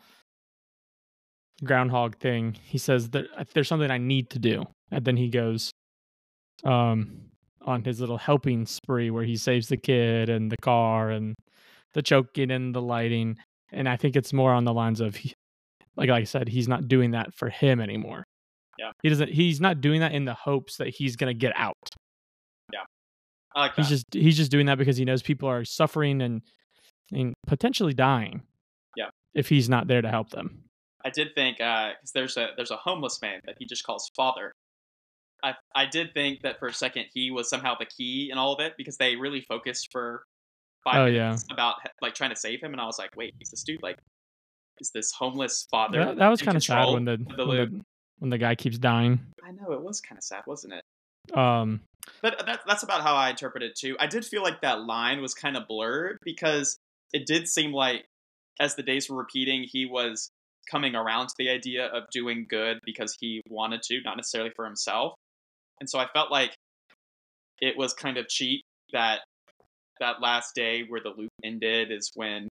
groundhog thing, he says that there's something I need to do. And then he goes um on his little helping spree where he saves the kid and the car and the choking and the lighting. And I think it's more on the lines of he, like like I said, he's not doing that for him anymore. Yeah. He doesn't he's not doing that in the hopes that he's gonna get out. I like that. He's just he's just doing that because he knows people are suffering and and potentially dying. Yeah. If he's not there to help them. I did think uh, because there's a there's a homeless man that he just calls father. I I did think that for a second he was somehow the key in all of it because they really focused for five Oh, yeah. about like trying to save him, and I was like, wait, is this dude like is this homeless father? That, that was kind of sad when the, the when the when the guy keeps dying. I know it was kind of sad, wasn't it? Um But that, that's about how I interpreted it too. I did feel like that line was kind of blurred because it did seem like as the days were repeating, he was coming around to the idea of doing good because he wanted to, not necessarily for himself. And so I felt like it was kind of cheap that that last day where the loop ended is when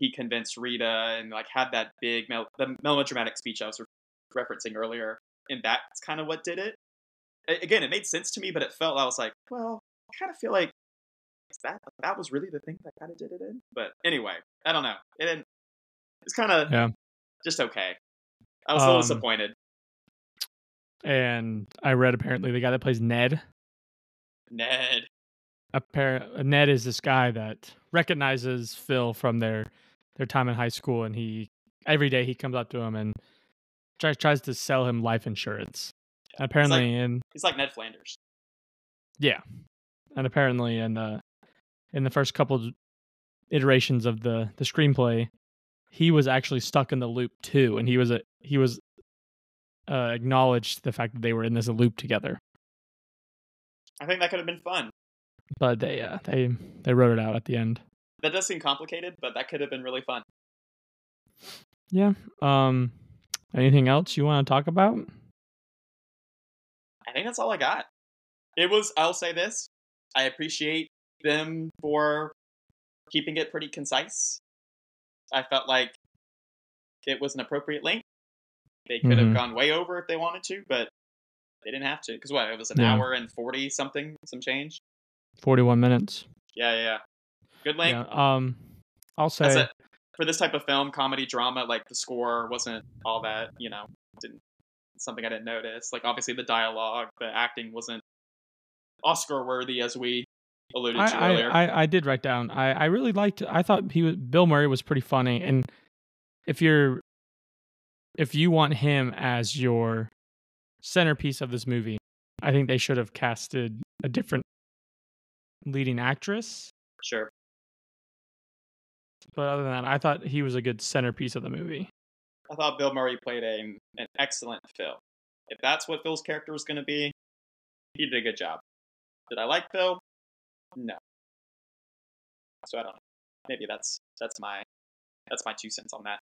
he convinced Rita and like had that big mel- the melodramatic speech I was re- referencing earlier, and that's kind of what did it a- again, it made sense to me, but it felt I was like, well, I kind of feel like that that was really the thing that kind of did it in. But anyway, I don't know. It. It's kind of Yeah. just okay. I was a little Um, disappointed. and I read apparently the guy that plays Ned Ned. Appar- Ned is this guy that recognizes Phil from their their time in high school, and he every day he comes up to him and tries tries to sell him life insurance. And apparently, in He's like Ned Flanders. yeah, and apparently in the in the first couple iterations of the the screenplay, he was actually stuck in the loop too, and he was a he was uh, acknowledged the fact that they were in this loop together. I think that could have been fun. But they uh, they they wrote it out at the end. that does seem complicated, but that could have been really fun. Yeah. Um. Anything else you want to talk about? I think that's all I got. It was. I'll say this. I appreciate them for keeping it pretty concise. I felt like it was an appropriate length. They could have Mhm. gone way over if they wanted to, but they didn't have to. Because what? It was an Yeah. hour and forty something, some change. Forty-one minutes. Yeah, yeah. Good length. Yeah. Um. I'll say. it. For this type of film, comedy, drama, like the score wasn't all that. You know, didn't something I didn't notice. Like obviously the dialogue, the acting wasn't Oscar worthy, as we alluded to I, earlier. I, I, I did write down. I, I really liked. I thought he was Bill Murray was pretty funny, and if you're if you want him as your centerpiece of this movie, I think they should have casted a different leading actress. sure. But other than that, I thought he was a good centerpiece of the movie. I thought Bill Murray played a, an excellent Phil. If that's what Phil's character was going to be, he did a good job. Did I like Phil? No. So I don't know. Maybe that's that's my that's my two cents on that.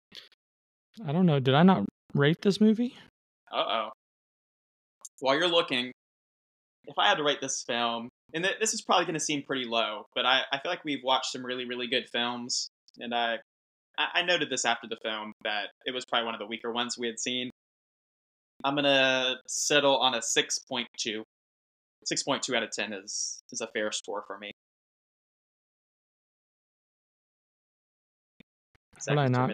I don't know. Did I not rate this movie? Uh oh. While you're looking, if I had to rate this film, and th- this is probably going to seem pretty low, but I, I feel like we've watched some really, really good films, and I, I noted this after the film that it was probably one of the weaker ones we had seen. I'm going to settle on a 6.2. 6.2 out of 10 is, is a fair score for me. Is that Would I not?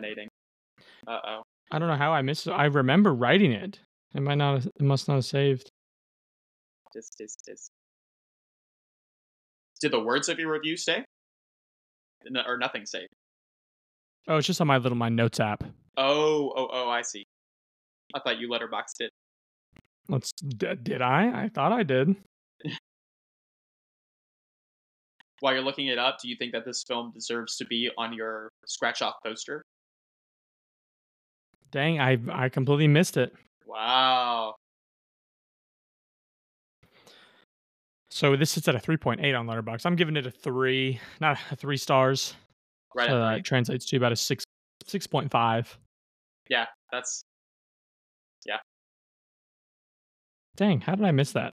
Uh oh. I don't know how I missed it. I remember writing it. It might not. Have, it must not have saved. Dis, dis, dis. Did the words of your review stay? No, or nothing saved? Oh, it's just on my little my notes app. Oh, oh, oh, I see. I thought you letterboxed it. Let's. D- did I? I thought I did. [LAUGHS] While you're looking it up, do you think that this film deserves to be on your scratch off poster? Dang, I I completely missed it. Wow. So this sits at a 3.8 on Letterboxd. I'm giving it a three, not a three stars. Right three. translates to about a six, six point five. Yeah, that's Yeah. Dang, how did I miss that?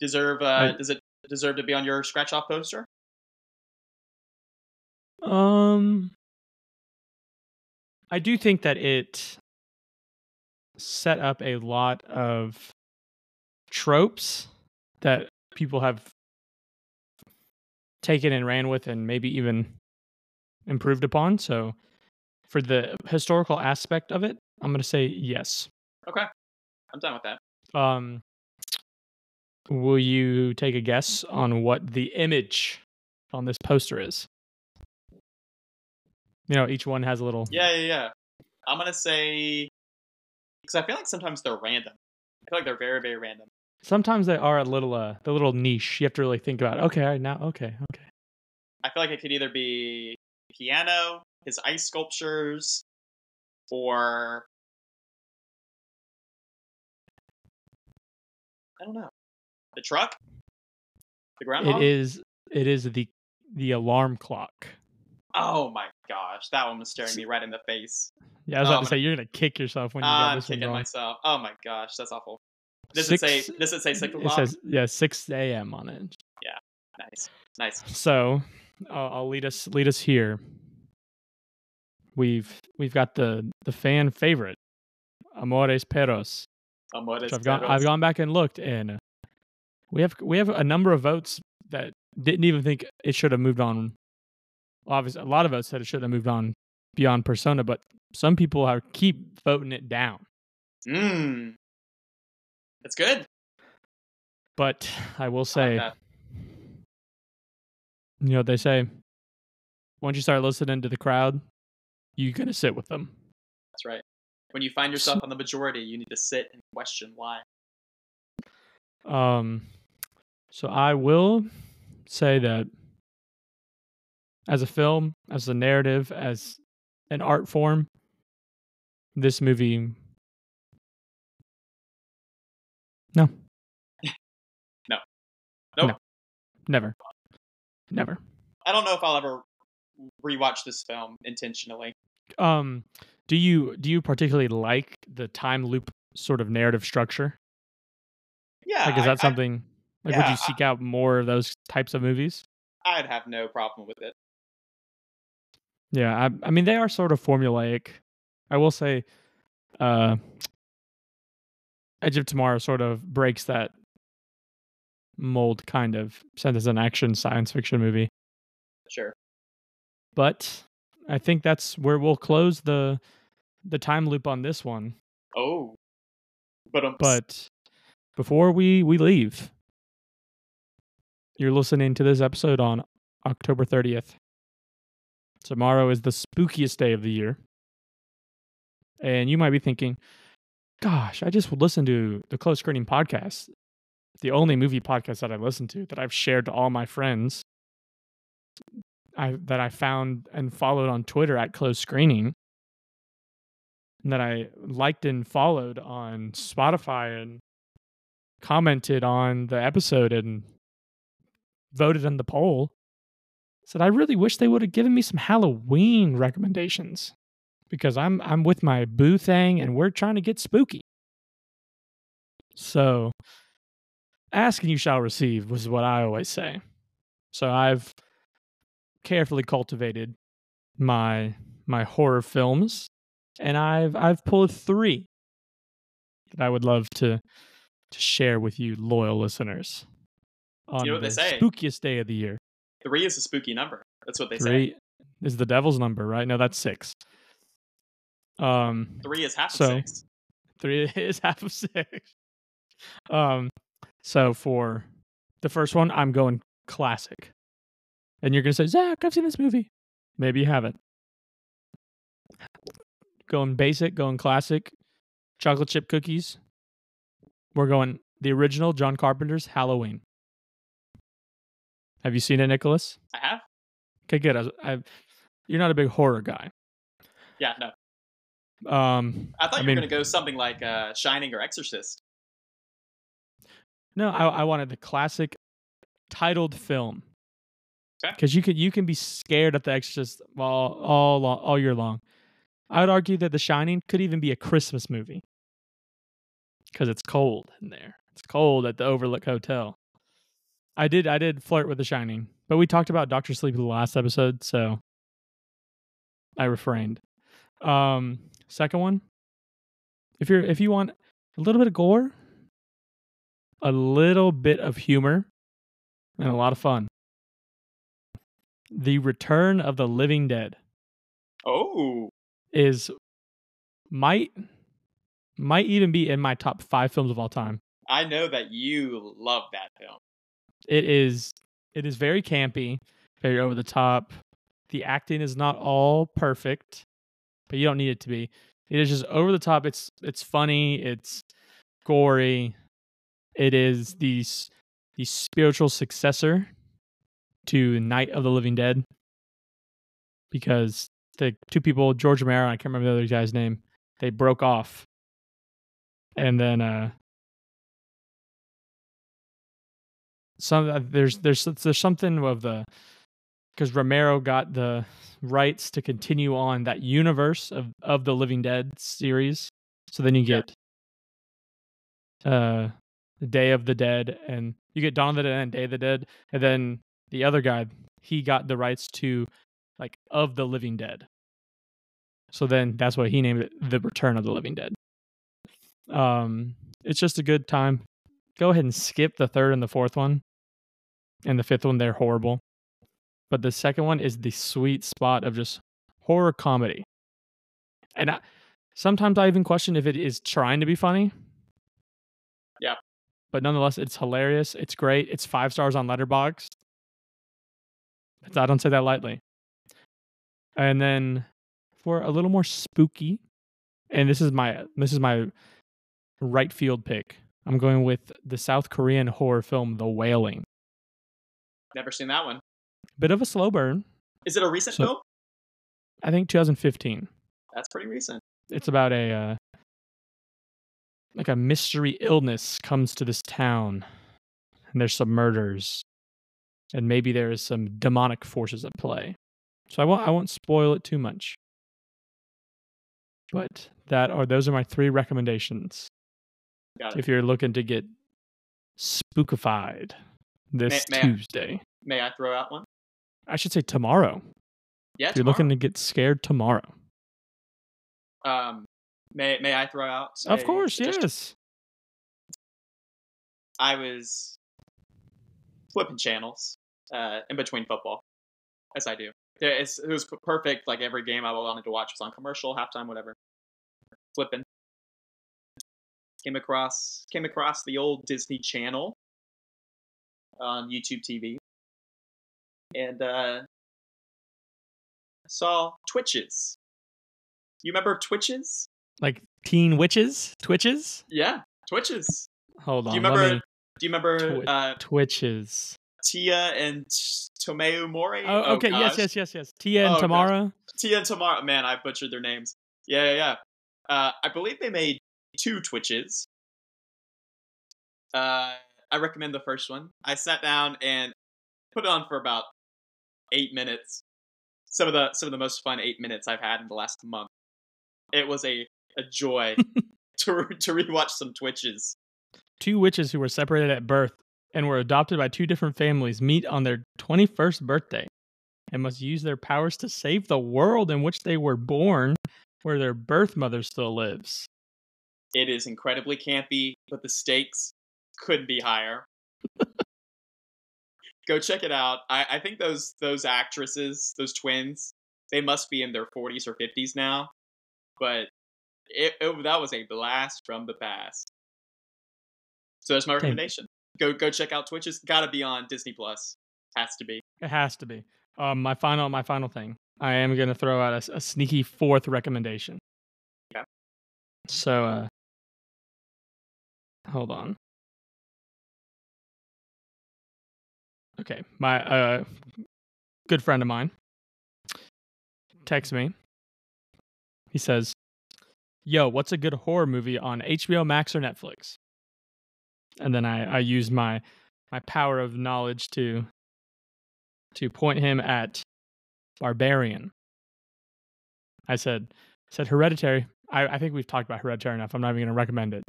deserve. Uh, I- does it deserve to be on your scratch off poster? Um, I do think that it set up a lot of tropes that people have taken and ran with and maybe even improved upon. So, for the historical aspect of it, I'm going to say yes. Okay, I'm done with that. Um, will you take a guess on what the image on this poster is? You know, each one has a little. Yeah, yeah, yeah. I'm gonna say because I feel like sometimes they're random. I feel like they're very, very random. Sometimes they are a little, uh, the little niche. You have to really think about. Okay, all right, now, okay, okay. I feel like it could either be piano, his ice sculptures, or I don't know. The truck? The groundhog? It is. It is the the alarm clock. Oh my gosh, that one was staring me right in the face. Yeah, I was Oh, about I'm to say you're gonna kick yourself when you got I'm this one kicking myself. Oh my gosh, that's awful. Does it say Six- does it say six It o'clock? says yeah, six a.m. on it. Yeah, nice. Nice. So I'll, I'll lead us lead us here. We've we've got the the fan favorite, Amores Perros. Amores I've gone I've gone back and looked, and we have we have a number of votes that didn't even think it should have moved on. Well, obviously, a lot of votes said it should have moved on beyond Persona, but some people are keep voting it down. Mmm. That's good. But I will say, you know what they say. Once you start listening to the crowd, you're gonna sit with them. That's right. When you find yourself on the majority, you need to sit and question why. Um, so I will say that as a film, as a narrative, as an art form, this movie. [LAUGHS] No. No. Nope. No. Never. Never. I don't know if I'll ever rewatch this film intentionally. Um, do you do you particularly like the time loop sort of narrative structure? Yeah, Like, is that I- something? Like, would you seek out more of those types of movies? I'd have no problem with it. Yeah, I, I mean they are sort of formulaic. I will say, uh, Edge of Tomorrow sort of breaks that mold, kind of, since it's an action science fiction movie. Sure. But I think that's where we'll close the the time loop on this one. Oh, but um, But before we we leave, you're listening to this episode on October 30th. Tomorrow is the spookiest day of the year. And you might be thinking, gosh, I just listened to the Close Screening podcast, the only movie podcast that I listen to that I've shared to all my friends. I that I found and followed on Twitter at Close Screening. That I liked and followed on Spotify and commented on the episode and voted in the poll said I really wish they would have given me some Halloween recommendations because I'm I'm with my boo thing and we're trying to get spooky. So ask and you shall receive was what I always say. So I've carefully cultivated my my horror films and I've I've pulled 3 that I would love to to share with you loyal listeners on know what the they say. spookiest day of the year. three is a spooky number. That's what they say. Three is the devil's number, right? No, that's six. Um, Three is half So- of six. three [LAUGHS] is half of six. Um, so for the first one, I'm going classic, and you're gonna say, Zac, I've seen this movie. Maybe you haven't. Going basic, going classic, chocolate chip cookies. We're going the original John Carpenter's Halloween. Have you seen it, Nicholas? I have. Okay, good. I, I, you're not a big horror guy. Yeah, no. Um, I thought you mean, were gonna go something like uh, Shining or Exorcist. No, I, I wanted the classic titled film. Okay. Because you can you can be scared at the Exorcist all all all year long. I would argue that The Shining could even be a Christmas movie because it's cold in there. It's cold at the Overlook Hotel. I did I did flirt with The Shining, but we talked about Doctor Sleep in the last episode, so I refrained. Um, second one, if you're if you want a little bit of gore, a little bit of humor, and a lot of fun. The Return of the Living Dead Oh, is might might even be in my top five films of all time. I know that you love that film. It is it is very campy, very over the top. The acting is not all perfect, but you don't need it to be. It is just over the top. It's it's funny. It's gory. It is the the spiritual successor to Night of the Living Dead because the two people, George Romero, I can't remember the other guy's name, they broke off, and then uh, some uh, there's there's there's something of the because Romero got the rights to continue on that universe of of the Living Dead series. So then you get uh the Day of the Dead and you get Dawn of the Dead and Day of the Dead and then the other guy he got the rights to like of the Living Dead. So then that's why he named it The Return of the Living Dead. Um it's just a good time. Go ahead and skip the third and the fourth one. And the fifth one they're horrible. But the second one is the sweet spot of just horror comedy. And I, sometimes I even question if it is trying to be funny. Yeah. But nonetheless, it's hilarious. It's great. It's five stars on Letterboxd. I don't say that lightly. And then for a little more spooky, and this is my this is my right field pick. I'm going with the South Korean horror film The Wailing. Never seen that one. Bit of a slow burn. Is it a recent So- film? I think 2015. That's pretty recent. It's about a uh, like a mystery illness comes to this town, and there's some murders, and maybe there is some demonic forces at play. So I won't I won't spoil it too much. But that are those are my three recommendations. Got it. If you're looking to get spookified this May- may I- Tuesday. May I throw out one? I should say tomorrow. Yeah, if you're looking to get scared tomorrow. tomorrow. Um, may may I throw out? Of course, yes. I was flipping channels uh, in between football, as I do. It's, it was perfect. Like every game I wanted to watch was on commercial, halftime, whatever. Flipping. Came across came across the old Disney Channel on YouTube TV, and uh, saw Twitches. You remember Twitches? Like teen witches? Twitches? Yeah, Twitches. Hold on. Do you remember? me- Do you remember Twi- uh, Twitches. Tia and Tamera Mowry? Oh, okay. yes, yes, yes, yes. Tia and Oh, gosh. Tamera. Tia and Tamera. Man, I butchered their names. Yeah, yeah, yeah. Uh, I believe they made two Twitches. Uh, I recommend the first one. I sat down and put it on for about eight minutes. Some of the some of the most fun eight minutes I've had in the last month. It was a a joy [LAUGHS] to to rewatch some Twitches. Two witches who were separated at birth and were adopted by two different families meet on their 21st birthday and must use their powers to save the world in which they were born, where their birth mother still lives. It is incredibly campy, but the stakes couldn't be higher. [LAUGHS] Go check it out. I, I think those those actresses, those twins, they must be in their forties or fifties now. But it, it that was a blast from the past. So that's my recommendation. Go go check out Twitch. It's got to be on Disney Plus. Has to be. It has to be. Um, my final, my final thing. I am gonna throw out a sneaky fourth recommendation. Okay. So, uh, hold on. Okay, my uh, good friend of mine texts me. He says, "Yo, what's a good horror movie on HBO Max or Netflix?" And then I I use my my power of knowledge to to point him at Barbarian. I said said Hereditary. I, I think we've talked about Hereditary enough. I'm not even going to recommend it.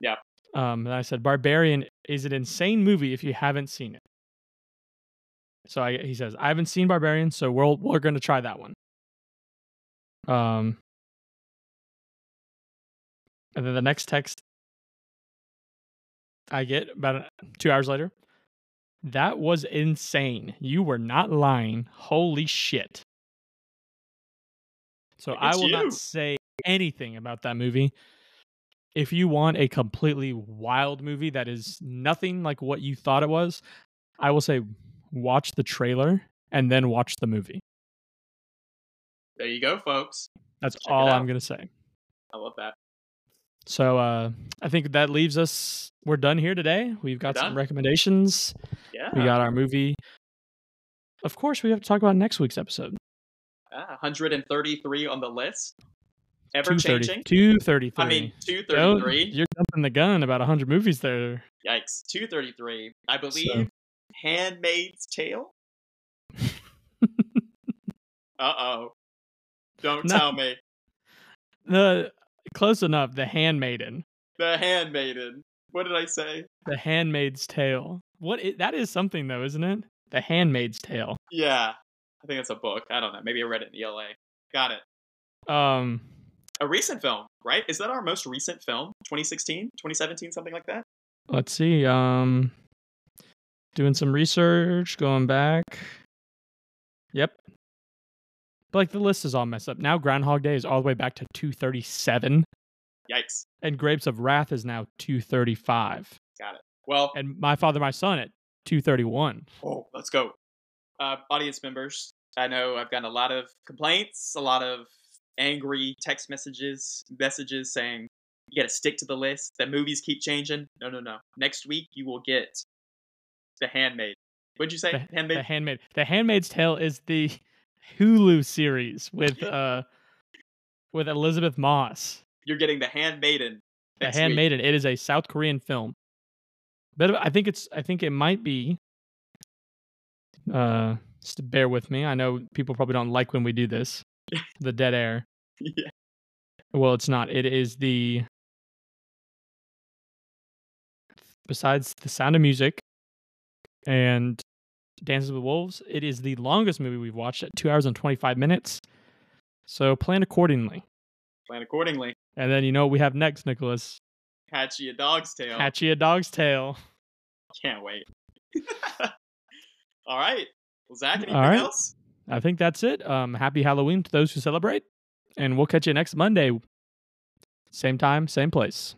Yeah. Um, and I said Barbarian is an insane movie if you haven't seen it. So I, he says I haven't seen Barbarian, so we're we're going to try that one. Um, and then the next text I get about two hours later. That was insane. You were not lying. Holy shit. So I will you. not say anything about that movie. If you want a completely wild movie that is nothing like what you thought it was, I will say watch the trailer and then watch the movie. There you go, folks. That's Check all I'm going to say. I love that. So uh, I think that leaves us. We're done here today. We've got some recommendations. Yeah. We got our movie. Of course, we have to talk about next week's episode. Ah, 133 on the list. Ever 230 changing. 233. I mean, Don't- 233. You're jumping the gun about 100 movies there. Yikes. 233. I believe Handmaid's Tale? [LAUGHS] Uh oh. Don't No. tell me. The close enough. The Handmaiden. The Handmaiden. What did I say? The Handmaid's Tale. What? That is something though, isn't it? The Handmaid's Tale. Yeah. I think it's a book. I don't know. Maybe I read it in ELA. Got it. Um. A recent film, right? Is that our most recent film? 2016? 2017? Something like that? Let's see. Um. Doing some research. Going back. Yep. But like the list is all messed up. Now Groundhog Day is all the way back to 237. Yikes. and Grapes of Wrath is now 235, Got it. Well, and My Father, My Son at 231. Oh, let's go. Uh, audience members, I know I've gotten a lot of complaints, a lot of angry text messages, messages saying you got to stick to the list. That movies keep changing. No, no, no. Next week you will get The Handmaid. What'd you say? The, Handmaid. the Handmaid, The Handmaid's Tale is the [LAUGHS] Hulu series with [LAUGHS] uh with Elisabeth Moss. You're getting The Handmaiden. The next week. It is a South Korean film, but I think it's I think it might be uh Just bear with me. I know people probably don't like when we do this. [LAUGHS] the dead air. yeah. Well, it's not. It is the besides the sound of music and Dances with Wolves, it is the longest movie we've watched at two hours and 25 minutes. So plan accordingly. Plan accordingly. And then you know what we have next, Nicholas? Hachi a dog's tale. Hachi a dog's tale. Can't wait. [LAUGHS] All right. Well, Zac, anything All right. else? I think that's it. Um, happy Halloween to those who celebrate. And we'll catch you next Monday. Same time, same place.